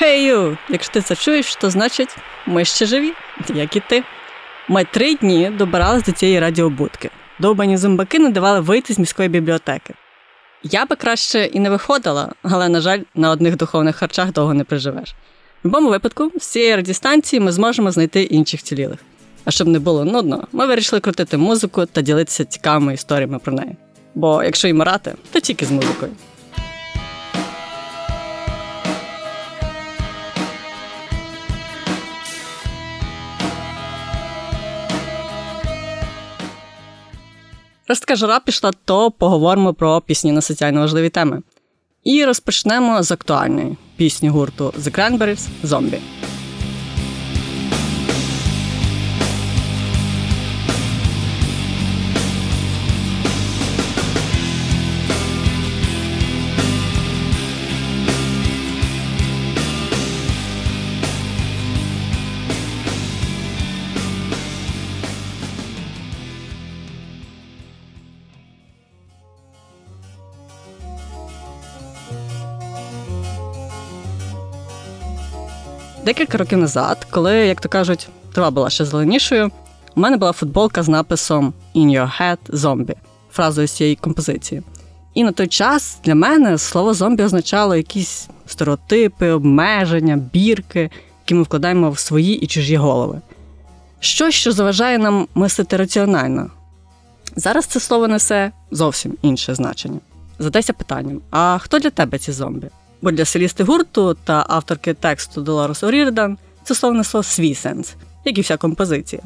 Хей, hey якщо ти це чуєш, то значить ми ще живі, як і ти. Ми три дні добирались до цієї радіобудки. Довбані зомбаки не давали вийти з міської бібліотеки. Я би краще і не виходила, але, на жаль, на одних духовних харчах довго не приживеш. В будь-якому випадку, з цієї радістанції ми зможемо знайти інших цілілих. А щоб не було нудно, ми вирішили крутити музику та ділитися цікавими історіями про неї. Бо якщо і мирати, то тільки з музикою. Раз жара пішла, то поговоримо про пісні на соціально важливі теми. І розпочнемо з актуальної пісні гурту The Cranberries «Зомбі». Декілька років назад, коли, як то кажуть, трава була ще зеленішою, у мене була футболка з написом In your head zombie, фразою з цієї композиції. І на той час для мене слово зомбі означало якісь стереотипи, обмеження, бірки, які ми вкладаємо в свої і чужі голови. Щось, що заважає нам мислити раціонально. Зараз це слово несе зовсім інше значення. Задайся питанням: а хто для тебе ці зомбі? Бо для селісти гурту та авторки тексту Долорес Орірдан це слово свій сенс, як і вся композиція.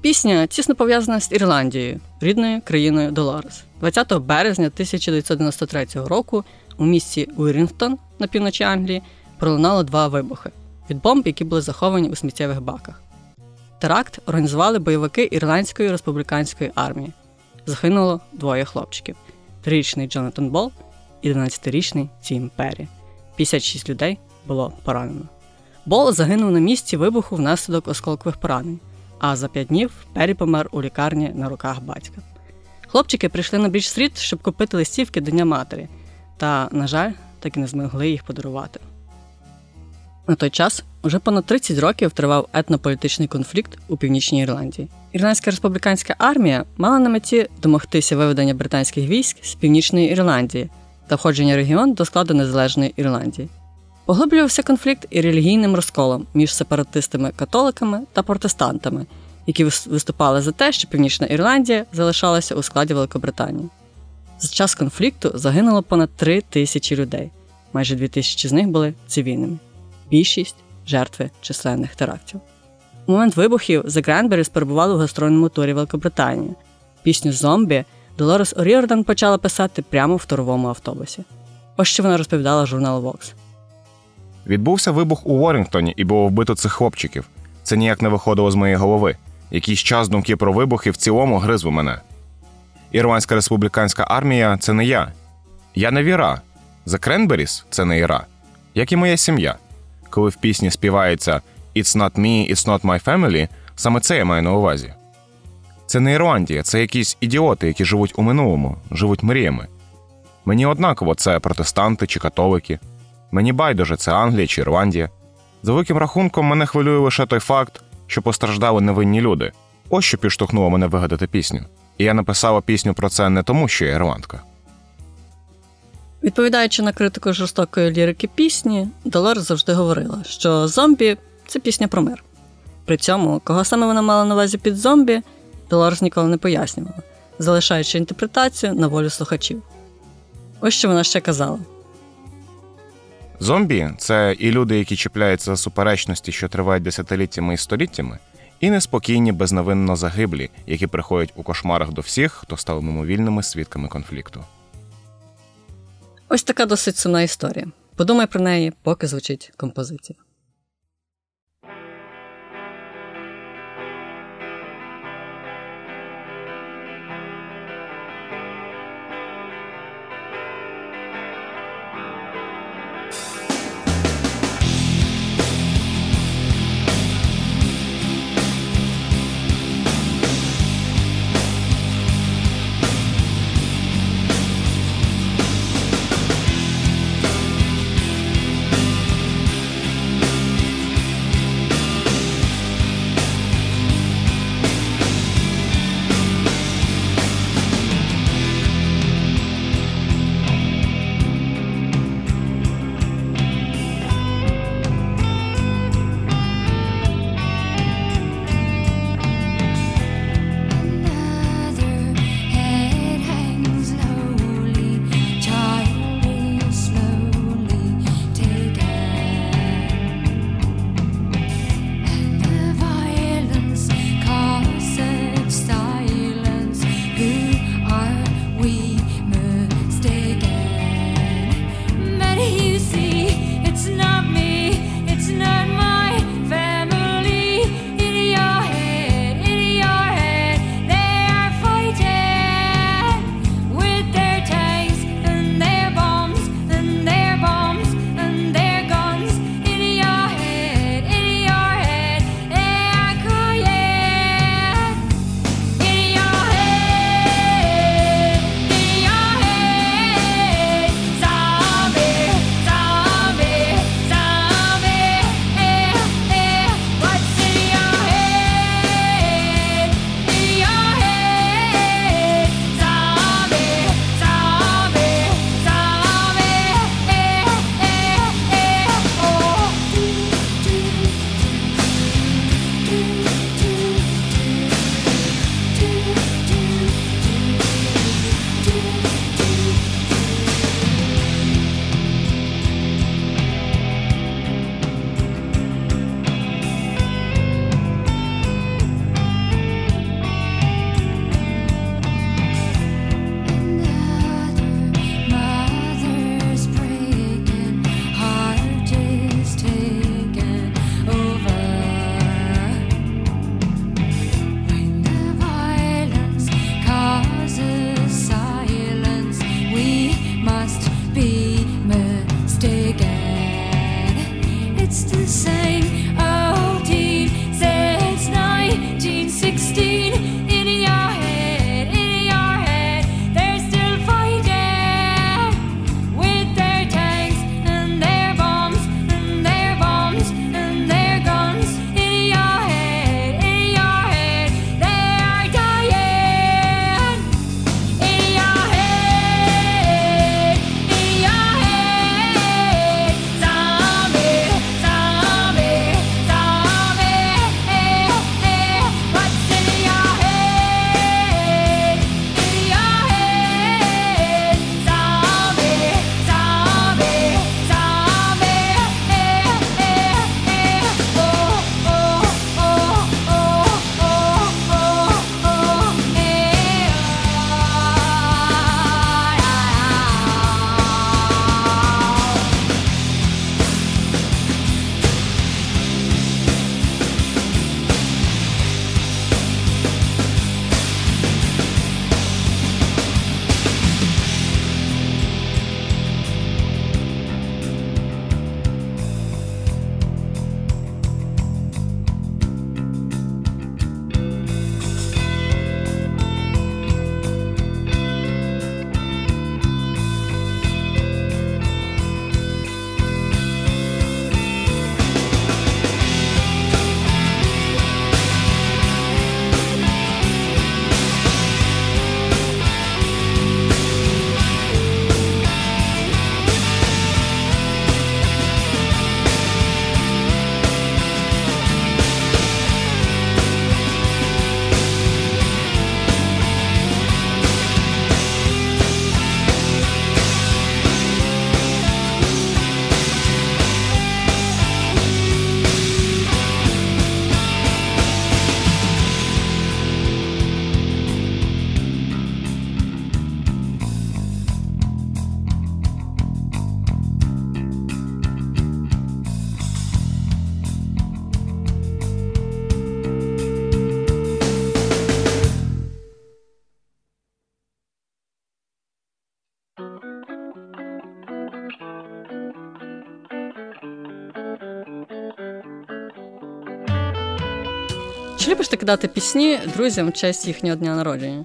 Пісня тісно пов'язана з Ірландією, рідною країною Долорес. 20 березня 1993 року у місті Уірінгтон на півночі Англії пролунало два вибухи від бомб, які були заховані у сміттєвих баках. Теракт організували бойовики Ірландської республіканської армії. Загинуло двоє хлопчиків: трирічний Джонатан Бол і 12-річний Тім Перрі. 56 людей було поранено. Бол загинув на місці вибуху внаслідок осколкових поранень, а за п'ять днів Перрі помер у лікарні на руках батька. Хлопчики прийшли на біч стріт, щоб купити листівки до Дня матері, та, на жаль, так і не змогли їх подарувати. На той час уже понад 30 років тривав етнополітичний конфлікт у Північній Ірландії. Ірландська республіканська армія мала на меті домогтися виведення британських військ з Північної Ірландії та входження регіон до складу Незалежної Ірландії. Поглиблювався конфлікт і релігійним розколом між сепаратистами-католиками та протестантами, які виступали за те, що Північна Ірландія залишалася у складі Великобританії. За час конфлікту загинуло понад 3 тисячі людей, майже 2 тисячі з них були цивільними, більшість жертви численних терактів. У момент вибухів The Cranberries перебували у гастрольному турі Великобританії. Пісню Зомбі Долорес Оріордан почала писати прямо в туровому автобусі. Ось що вона розповідала журналу Vox. Відбувся вибух у Ворінгтоні і було вбито цих хлопчиків. Це ніяк не виходило з моєї голови. Якийсь час думки про вибухи в цілому гризли мене. Ірландська республіканська армія це не я. Я не Іра. The Cranberries це не Іра, як і моя сім'я. Коли в пісні співається It's not me, it's not my family, саме це я маю на увазі. Це не Ірландія, це якісь ідіоти, які живуть у минулому, живуть мріями. Мені однаково це протестанти чи католики. Мені байдуже це Англія чи Ірландія. За великим рахунком, мене хвилює лише той факт, що постраждали невинні люди. Ось що підштовхнуло мене вигадати пісню. І я написала пісню про це не тому, що я ірландка. Відповідаючи на критику жорстокої лірики пісні, Долор завжди говорила, що зомбі це пісня про мир. При цьому, кого саме вона мала на увазі під зомбі, Долорес ніколи не пояснювала, залишаючи інтерпретацію на волю слухачів. Ось що вона ще казала. Зомбі це і люди, які чіпляються за суперечності, що тривають десятиліттями і століттями, і неспокійні, безновинно загиблі, які приходять у кошмарах до всіх, хто став мимовільними свідками конфлікту. Ось така досить сумна історія. Подумай про неї, поки звучить композиція. Любиш ти кидати пісні друзям в честь їхнього дня народження?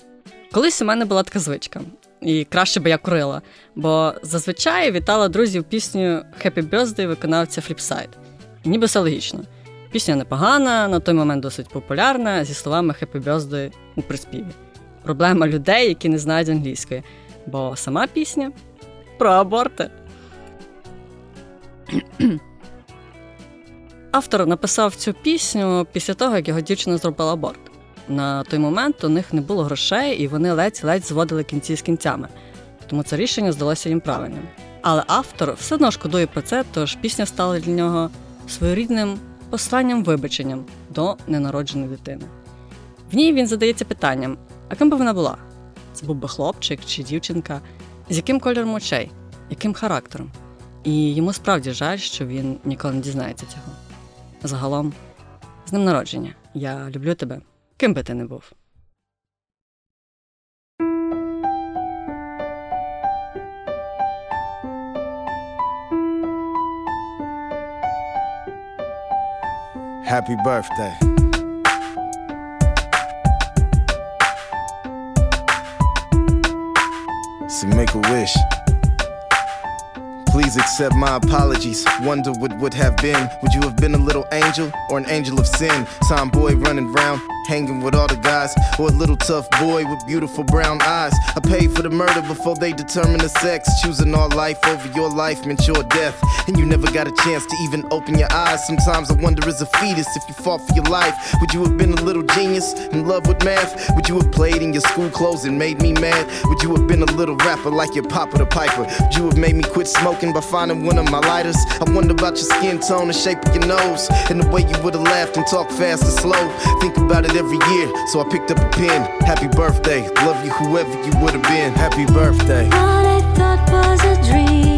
Колись у мене була така звичка, і краще би я курила, бо зазвичай вітала друзів пісню «Happy Birthday» виконавця Flipside. Ніби все логічно. Пісня непогана, на той момент досить популярна, зі словами «Happy Birthday» у приспіві. Проблема людей, які не знають англійської, бо сама пісня про аборти. Автор написав цю пісню після того, як його дівчина зробила аборт. На той момент у них не було грошей, і вони ледь-ледь зводили кінці з кінцями. Тому це рішення здалося їм правильним. Але автор все одно шкодує про це, тож пісня стала для нього своєрідним посланням вибаченням до ненародженої дитини. В ній він задається питанням: а ким би вона була? Це був би хлопчик чи дівчинка, з яким кольором очей, яким характером? І йому справді жаль, що він ніколи не дізнається цього. Загалом, з ним народження. Я люблю тебе, ким би ти не був. Happy birthday. So make a wish. Please accept my apologies. Wonder what would have been. Would you have been a little angel or an angel of sin? Tomboy running round, hanging with all the guys, or a little tough boy with beautiful brown eyes. I paid for the murder before they determined the sex. Choosing our life over your life meant your death. And you never got a chance to even open your eyes. Sometimes I wonder as a fetus if you fought for your life. Would you have been a little genius in love with math? Would you have played in your school clothes and made me mad? Would you have been a little rapper like your Papa the Piper? Would you have made me quit smoking by finding one of my lighters? I wonder about your skin tone and shape of your nose. And the way you would have laughed and talked fast or slow. Think about it every year, so I picked up a pen. Happy birthday, love you whoever you would have been. Happy birthday, What I thought was a dream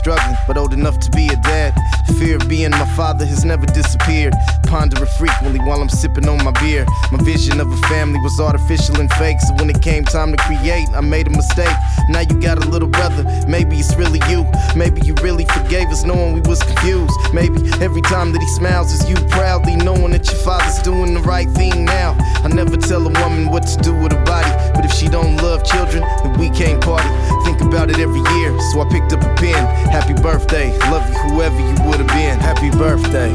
struggling, but old enough to be a dad. Fear of being my father has never disappeared. Ponder it frequently while I'm sipping on my beer. My vision of a family was artificial and fake, so when it came time to create, I made a mistake. Now you got a little brother, maybe it's really you. Maybe you really forgave us knowing we was confused. Maybe every time that he smiles is you proudly knowing that your father's doing the right thing now. I never tell a woman what to do with her body, but if she don't love children, then we can't party. Think about it every year, so I picked up a pen. Happy birthday, love you whoever you would have been. Happy birthday,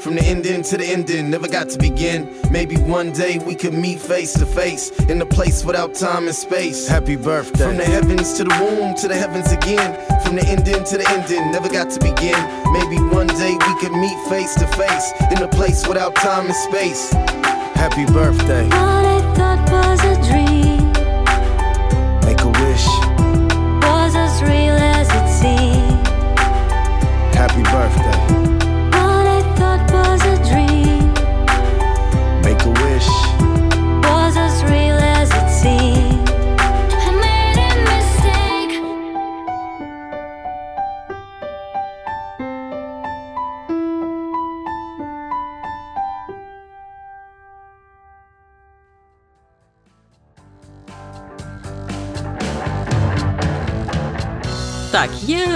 From the ending to the ending, never got to begin. Maybe one day we could meet face to face in a place without time and space. Happy birthday. From the heavens to the womb to the heavens again. From the ending to the ending, never got to begin. Maybe one day we could meet face to face in a place without time and space. Happy birthday. What I thought was a dream Make a wish. was as real as it seemed. Happy birthday.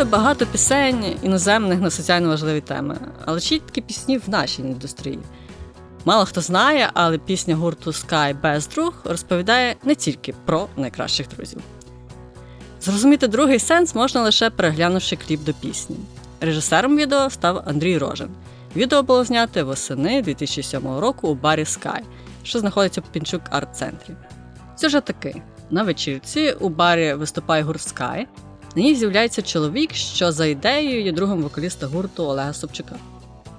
Є багато пісень іноземних на соціально важливі теми, але чи такі пісні в нашій індустрії? Мало хто знає, але пісня гурту Sky без друг розповідає не тільки про найкращих друзів. Зрозуміти другий сенс можна лише переглянувши кліп до пісні. Режисером відео став Андрій Рожин. Відео було знято восени 2007 року у барі Sky, що знаходиться в Пінчук арт-центрі. Сюжет такий: на вечірці у барі виступає гурт Sky, на ній з'являється чоловік, що за ідеєю є другом вокаліста гурту Олега Собчука.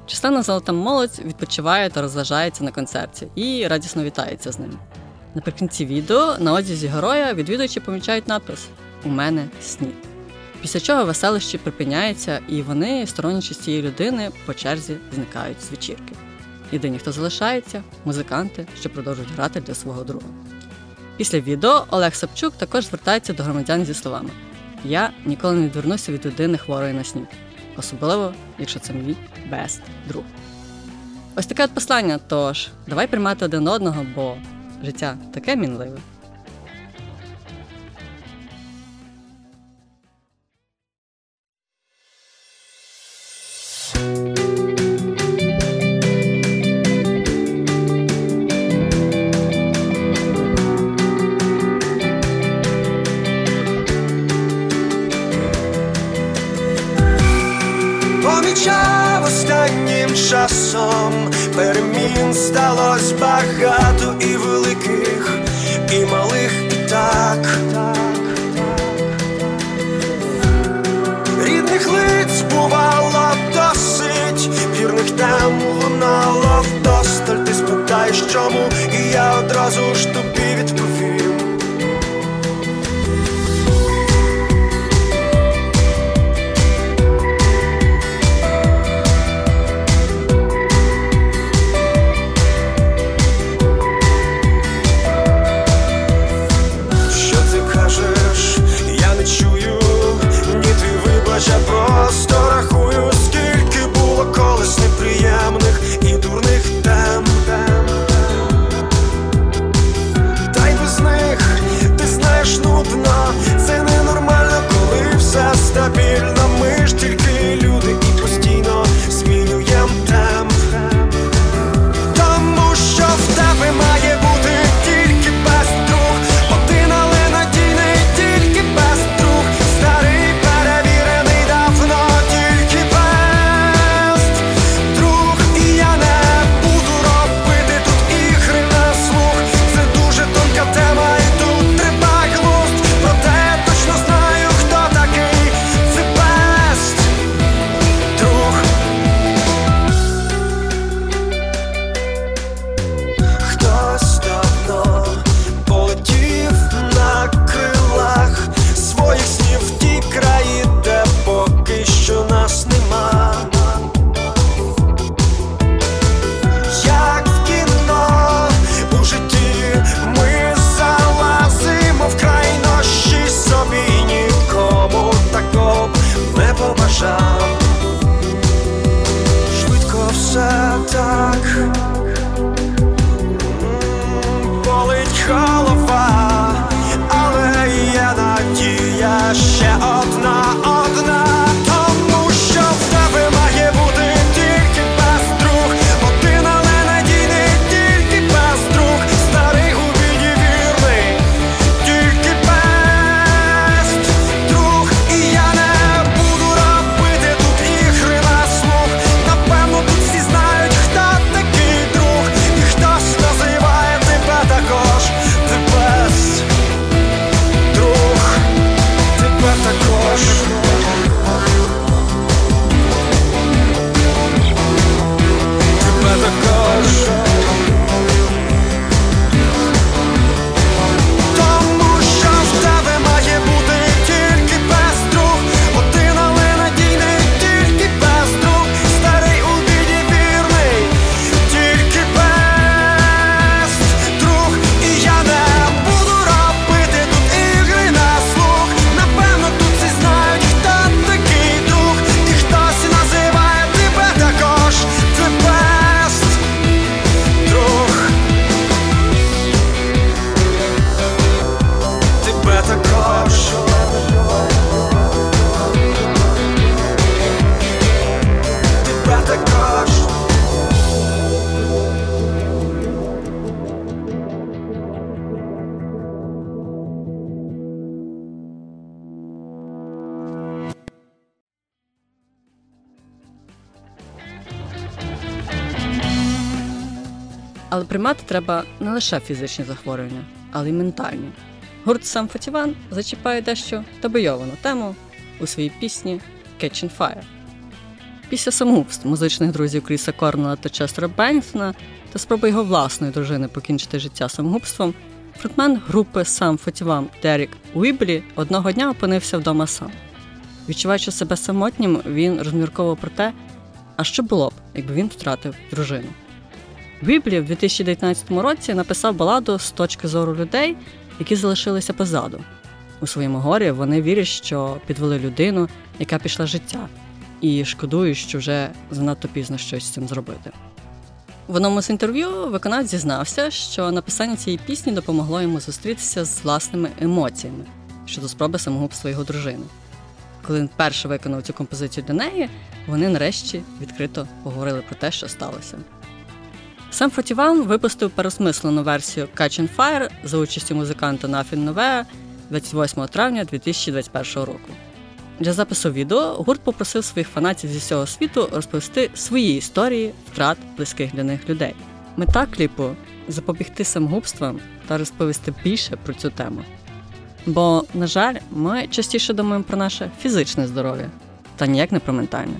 Численна золота молодь відпочиває та розважається на концерті і радісно вітається з ним. Наприкінці відео на одязі героя відвідувачі помічають напис У мене сніг. Після чого веселище припиняється, і вони, сторонячись цієї людини, по черзі зникають з вечірки. Єдині, хто залишається музиканти, що продовжують грати для свого друга. Після відео Олег Сапчук також звертається до громадян зі словами. Я ніколи не відвернуся від людини хворої на снід, особливо, якщо це мій бест друг. Ось таке от послання. Тож, давай приймати один одного, бо життя таке мінливе. Але приймати треба не лише фізичні захворювання, але й ментальні. Гурт сам Фатіван зачіпає дещо табойовану тему у своїй пісні Catching Fire. Після самогубств музичних друзів Кріса Корнела та Честера Бенсона та спроби його власної дружини покінчити життя самогубством, фронтмен групи сам Фатіван Дерік Уіблі одного дня опинився вдома сам. Відчуваючи себе самотнім, він розмірковував про те, а що було б, якби він втратив дружину. Віблі в 2019 році написав баладу з точки зору людей, які залишилися позаду. У своєму горі вони вірять, що підвели людину, яка пішла життя, і шкодують, що вже занадто пізно щось з цим зробити. В одному з інтерв'ю виконавець зізнався, що написання цієї пісні допомогло йому зустрітися з власними емоціями щодо спроби самогубства його дружини. Коли він вперше виконав цю композицію для неї, вони нарешті відкрито поговорили про те, що сталося. Сам Фотіван випустив переосмислену версію Catch and Fire за участю музиканта Нафін Новеа 28 травня 2021 року. Для запису відео гурт попросив своїх фанатів зі всього світу розповісти свої історії втрат близьких для них людей. Мета кліпу запобігти самогубствам та розповісти більше про цю тему. Бо, на жаль, ми частіше думаємо про наше фізичне здоров'я та ніяк не про ментальне.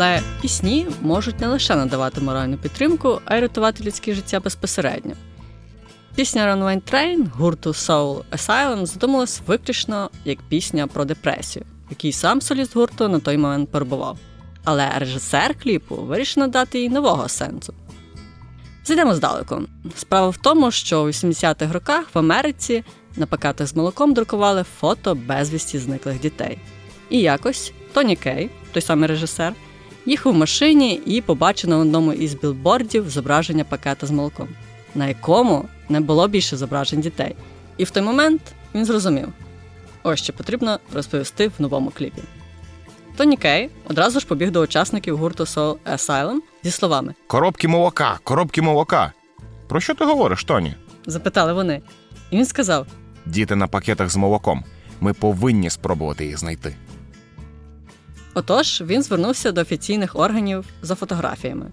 Але пісні можуть не лише надавати моральну підтримку, а й рятувати людське життя безпосередньо. Пісня Runaway Train гурту Soul Asylum задумалась виключно як пісня про депресію, в якій сам соліст гурту на той момент перебував. Але режисер кліпу вирішив надати їй нового сенсу. Зайдемо здалеку. Справа в тому, що у 80-х роках в Америці на пакетах з молоком друкували фото безвісті зниклих дітей. І якось Тоні Кей, той самий режисер, їхав в машині і побачив на одному із білбордів зображення пакета з молоком, на якому не було більше зображень дітей. І в той момент він зрозумів: ось що потрібно розповісти в новому кліпі. Тоні Кей одразу ж побіг до учасників гурту Soul Asylum зі словами: Коробки молока, коробки молока. Про що ти говориш, Тоні? запитали вони. І він сказав: Діти на пакетах з молоком. Ми повинні спробувати їх знайти. Отож, він звернувся до офіційних органів за фотографіями.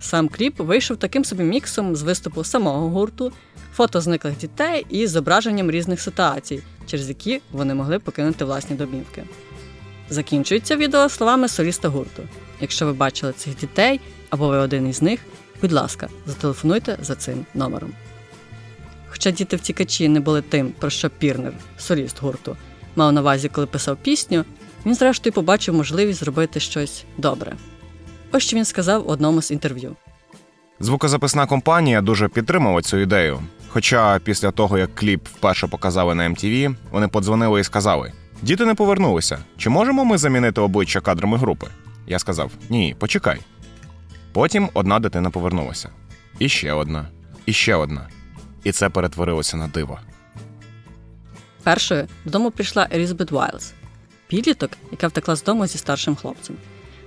Сам кліп вийшов таким собі міксом з виступу самого гурту, фото зниклих дітей і зображенням різних ситуацій, через які вони могли покинути власні домівки. Закінчується відео словами соліста гурту. Якщо ви бачили цих дітей або ви один із них, будь ласка, зателефонуйте за цим номером. Хоча діти втікачі не були тим, про що Пірнер, соліст гурту, мав на увазі, коли писав пісню, він зрештою побачив можливість зробити щось добре. Ось що він сказав у одному з інтерв'ю. Звукозаписна компанія дуже підтримала цю ідею. Хоча після того, як кліп вперше показали на MTV, вони подзвонили і сказали: Діти не повернулися. Чи можемо ми замінити обличчя кадрами групи? Я сказав: Ні, почекай. Потім одна дитина повернулася. І ще одна, і ще одна. І це перетворилося на диво. Першою додому прийшла Елізабет Вайлз, підліток, яка втекла з дому зі старшим хлопцем.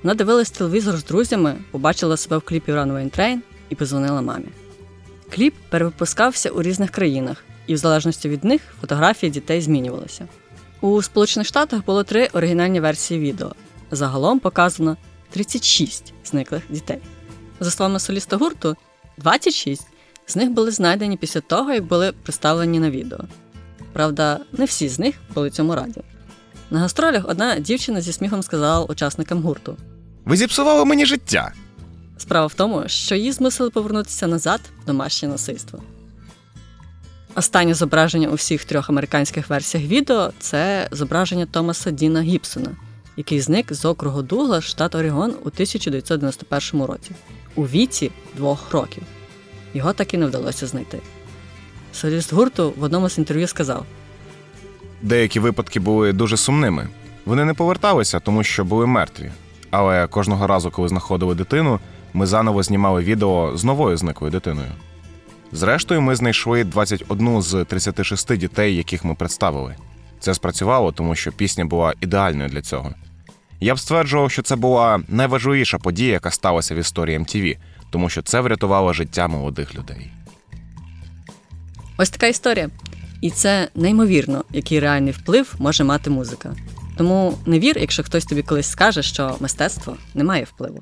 Вона дивилась телевізор з друзями, побачила себе в кліпі Runaway Train і позвонила мамі. Кліп перевипускався у різних країнах, і в залежності від них фотографії дітей змінювалися. У Сполучених Штатах було три оригінальні версії відео. Загалом показано 36 зниклих дітей. За словами соліста гурту, 26 з них були знайдені після того, як були представлені на відео. Правда, не всі з них були цьому раді. На гастролях одна дівчина зі сміхом сказала учасникам гурту: Ви зіпсували мені життя. Справа в тому, що її змусили повернутися назад в домашнє насильство. Останнє зображення у всіх трьох американських версіях відео це зображення Томаса Діна Гібсона, який зник з округу Дугла, штат Орігон у 1991 році у віці двох років. Його так і не вдалося знайти. Соліст гурту в одному з інтерв'ю сказав: Деякі випадки були дуже сумними. Вони не поверталися, тому що були мертві. Але кожного разу, коли знаходили дитину, ми заново знімали відео з новою зниклою дитиною. Зрештою, ми знайшли 21 з 36 дітей, яких ми представили. Це спрацювало, тому що пісня була ідеальною для цього. Я б стверджував, що це була найважливіша подія, яка сталася в історії MTV, тому що це врятувало життя молодих людей. Ось така історія. І це неймовірно, який реальний вплив може мати музика. Тому не вір, якщо хтось тобі колись скаже, що мистецтво не має впливу.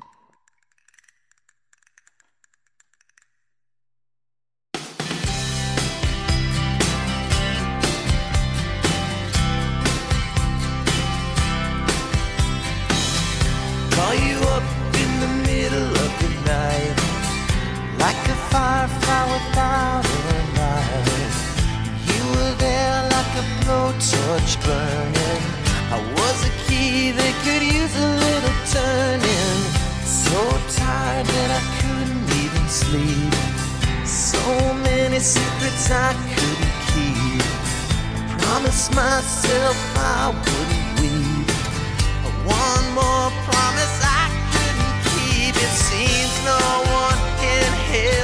Secrets I couldn't keep. I promised myself I wouldn't weep. One more promise I couldn't keep. It seems no one can help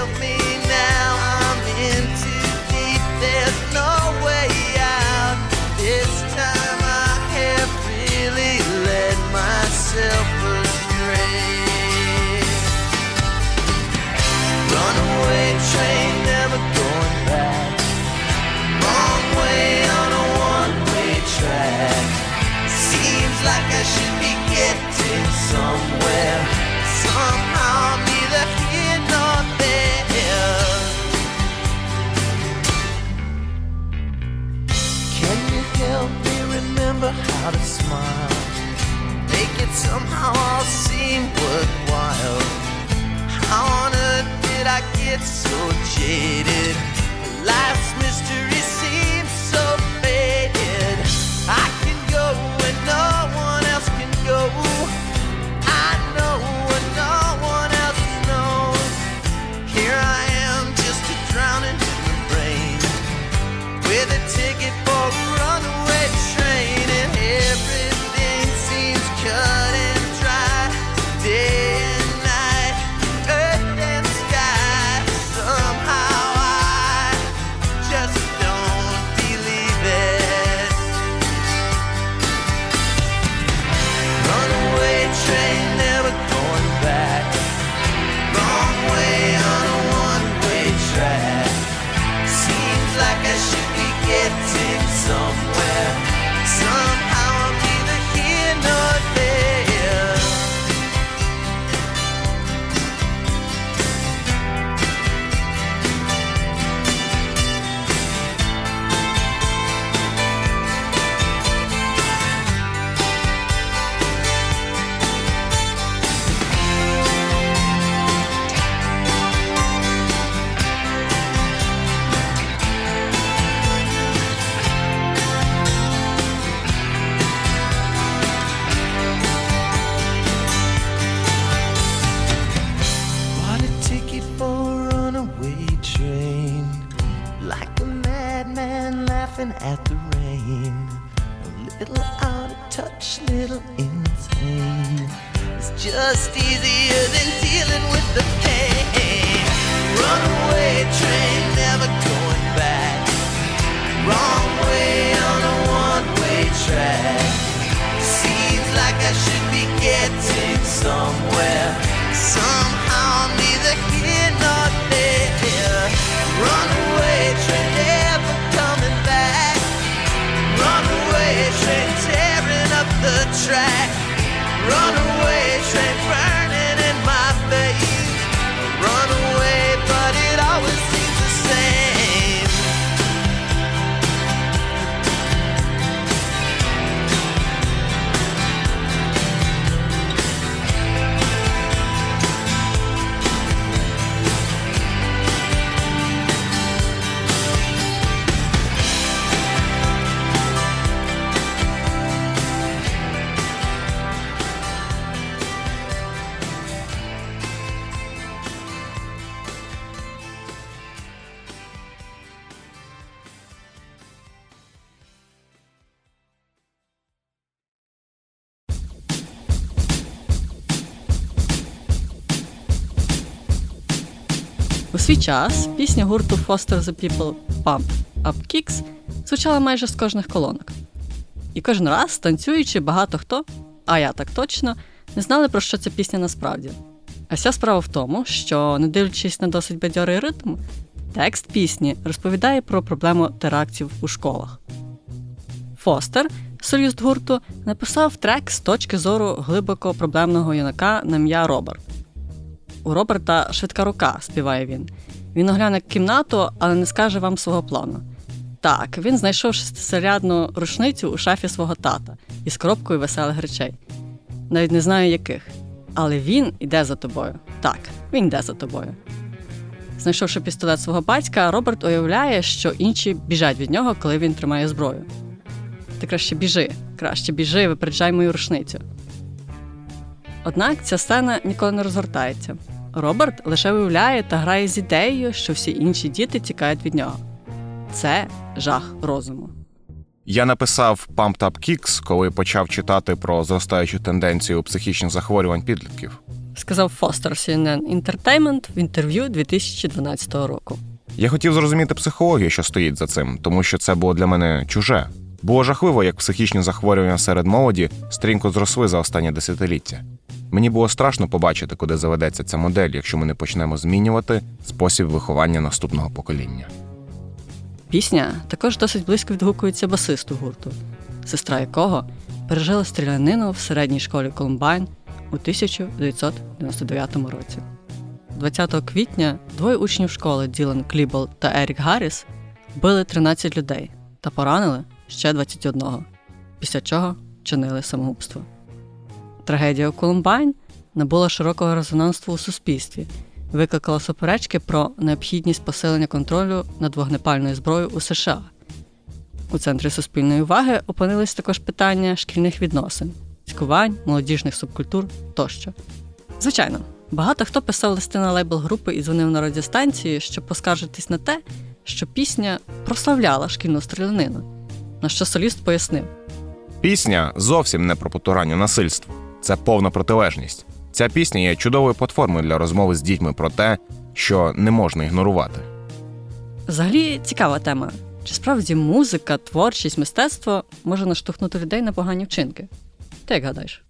свій час пісня гурту Foster the People Pump Up Kicks звучала майже з кожних колонок. І кожен раз, танцюючи, багато хто, а я так точно, не знали, про що ця пісня насправді. А вся справа в тому, що, не дивлячись на досить бадьорий ритм, текст пісні розповідає про проблему терактів у школах. Фостер, соліст гурту, написав трек з точки зору глибоко проблемного юнака на ім'я Роберт. У Роберта швидка рука, співає він. Він огляне кімнату, але не скаже вам свого плану. Так, він знайшов шестисарядну рушницю у шафі свого тата із коробкою веселих речей. Навіть не знаю яких. Але він іде за тобою. Так, він йде за тобою. Знайшовши пістолет свого батька, Роберт уявляє, що інші біжать від нього, коли він тримає зброю. Ти краще біжи, краще біжи, випереджай мою рушницю. Однак ця сцена ніколи не розгортається. Роберт лише уявляє та грає з ідеєю, що всі інші діти тікають від нього. Це жах розуму. Я написав Pumped Up Kicks, коли почав читати про зростаючу тенденцію психічних захворювань підлітків. Сказав Фостер CNN Entertainment в інтерв'ю 2012 року. Я хотів зрозуміти психологію, що стоїть за цим, тому що це було для мене чуже. Було жахливо, як психічні захворювання серед молоді стрімко зросли за останні десятиліття. Мені було страшно побачити, куди заведеться ця модель, якщо ми не почнемо змінювати спосіб виховання наступного покоління. Пісня також досить близько відгукується басисту гурту, сестра якого пережила стрілянину в середній школі Колумбайн у 1999 році. 20 квітня двоє учнів школи Ділан Клібол та Ерік Гарріс вбили 13 людей та поранили ще 21, після чого чинили самогубство. Трагедія у Колумбайн набула широкого резонансу у суспільстві, викликала суперечки про необхідність посилення контролю над вогнепальною зброєю у США. У центрі суспільної уваги опинились також питання шкільних відносин, цькувань, молодіжних субкультур тощо. Звичайно, багато хто писав листи на лейбл групи і дзвонив на радіостанції, щоб поскаржитись на те, що пісня прославляла шкільну стрілянину на що соліст пояснив. Пісня зовсім не про потурання насильства. Це повна протилежність. Ця пісня є чудовою платформою для розмови з дітьми про те, що не можна ігнорувати. Взагалі цікава тема. Чи справді музика, творчість, мистецтво може наштовхнути людей на погані вчинки? Ти як гадаєш?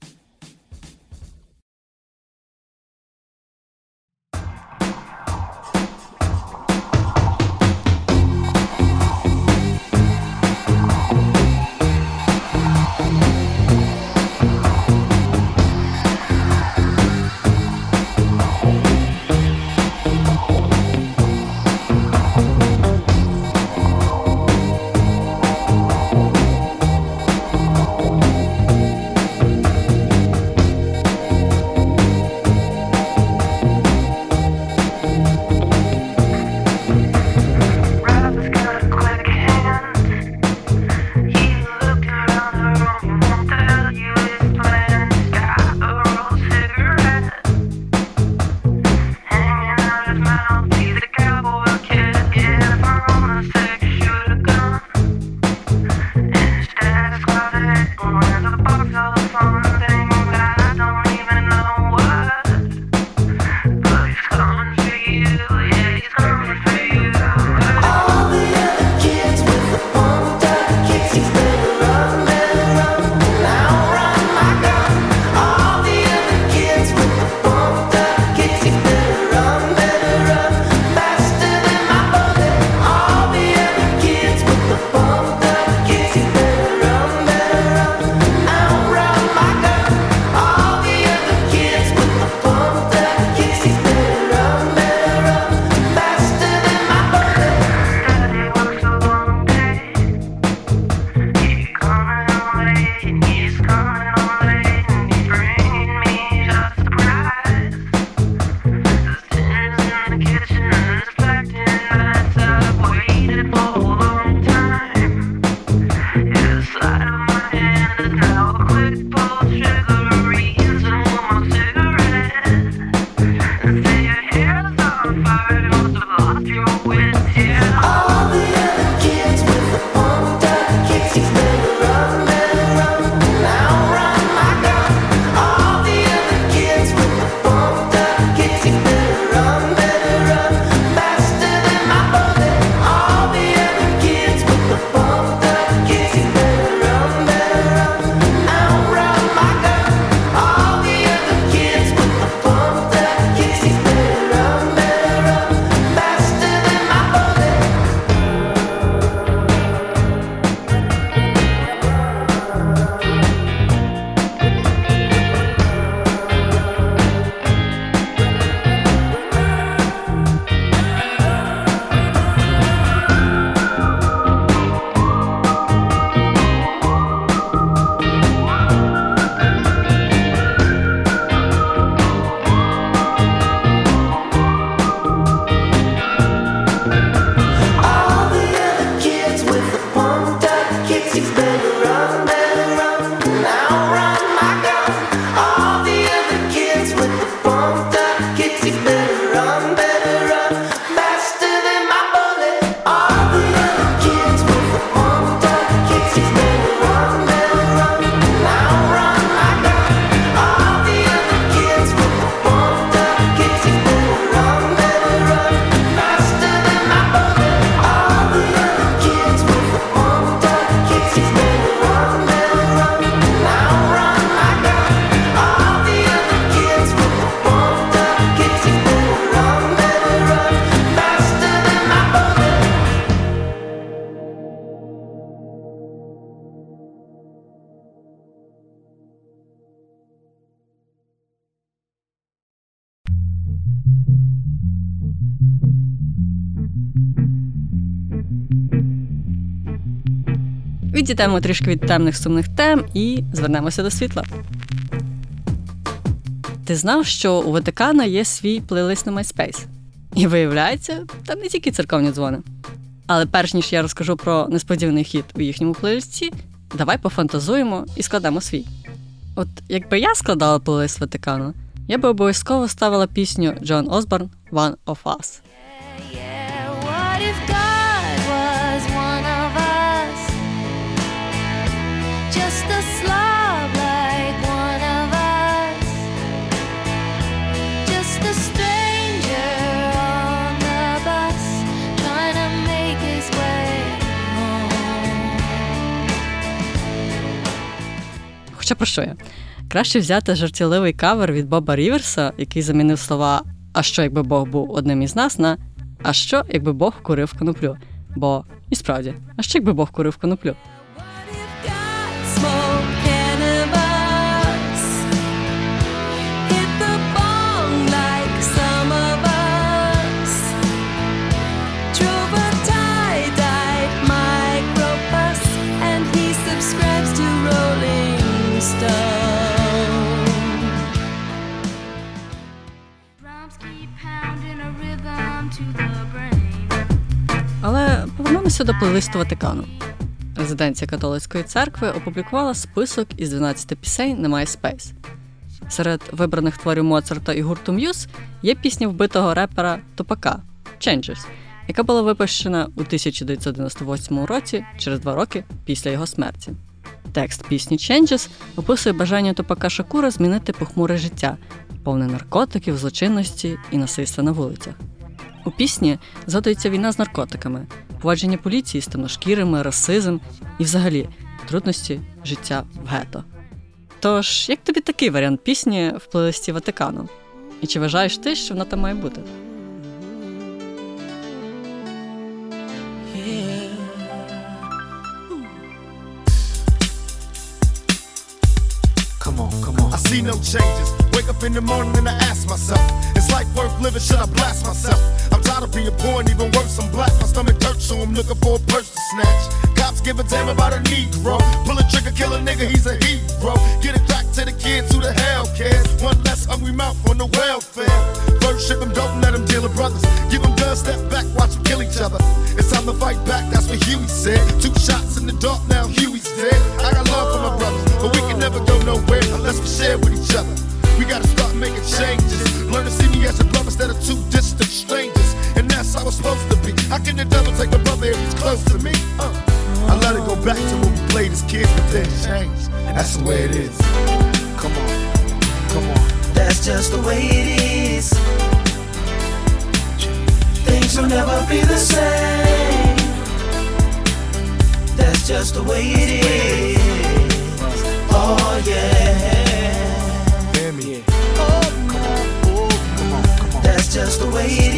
відійдемо трішки від темних сумних тем і звернемося до світла. Ти знав, що у Ватикана є свій плейлист на MySpace? І виявляється, там не тільки церковні дзвони. Але перш ніж я розкажу про несподіваний хід у їхньому плейлисті, давай пофантазуємо і складемо свій. От якби я складала плейлист Ватикану, я би обов'язково ставила пісню Джон Осборн One of Us. Хоча про що я? Краще взяти жартівливий кавер від Боба Ріверса, який замінив слова А що, якби Бог був одним із нас на А що, якби Бог курив коноплю? Бо і справді, а що якби Бог курив коноплю? Повернемося до плейлисту Ватикану. Резиденція католицької церкви опублікувала список із 12 пісень на MySpace. Серед вибраних творів Моцарта і гурту М'юз є пісня вбитого репера Тупака Changes, яка була випущена у 1998 році, через два роки після його смерті. Текст пісні Changes описує бажання Тупака Шакура змінити похмуре життя, повне наркотиків, злочинності і насильства на вулицях. У пісні згадується війна з наркотиками, поводження поліції з темношкірими, расизм і взагалі трудності життя в гето. Тож, як тобі такий варіант пісні в плейлисті Ватикану? І чи вважаєш ти, що вона там має бути? See no changes. Wake up in the morning and I ask myself, is life worth living? Should I blast myself? I'm of being poor and even worse, I'm black. My stomach hurts, so I'm looking for a purse to snatch. Cops give a damn about a Negro. Pull a trigger, kill a nigga, he's a hero. Get it back to the kids who the hell cares. One less hungry mouth on the welfare. First ship them, don't let them deal with brothers. Give them guns, step back, watch them kill each other. It's time to fight back, that's what Huey said. Two shots in the dark, now Huey's dead. I got love for my brothers, but we can never go nowhere unless we share with each other. We gotta start making changes. Learn to see me as a brother instead of two distant strangers. And that's supposed to be. How can the devil take a brother if he's close to me? Uh. I let it go back to when we played as kids, but then changed. That's the way it is. Come on, come on. That's just the way it is. Things will never be the same. That's just the way it is. Oh yeah. Hear me? Oh, come on, oh, come on, come on. That's just the way it is.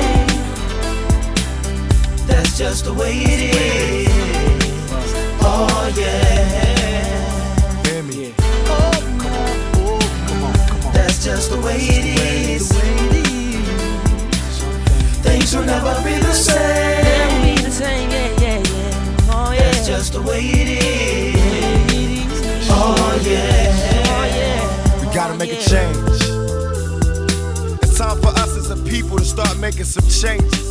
That's just the way it is. Oh yeah. Hear me? Oh, come on, oh, come on, come on. That's just the way it is. Things will never be the same. That's just the way it is. Oh, oh yeah. We gotta make a change. It's time for us as a people to start making some changes.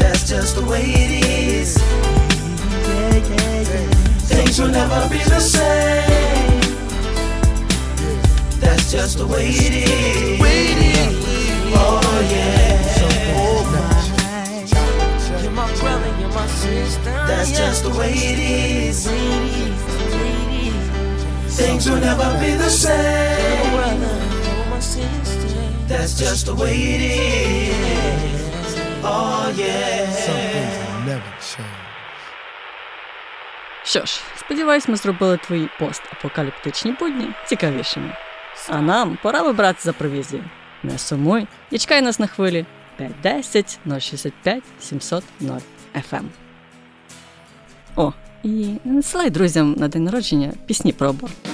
That's just the way it is. Things will never be the same. That's just the way it is. Oh yeah. You're my brother, you're my sister. That's just the way it is. Things will never be the same. That's just the way it is. Oh. Що ж, сподіваюсь, ми зробили твої постапокаліптичні будні цікавішими. А нам пора вибратися за провізію. Не сумуй і чекай нас на хвилі 510 065 700 0 FM. О, і не надсилай друзям на день народження пісні про аборт.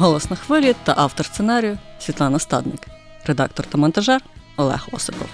Голос на хвилі та автор сценарію Світлана Стадник, редактор та монтажер Олег Осипов.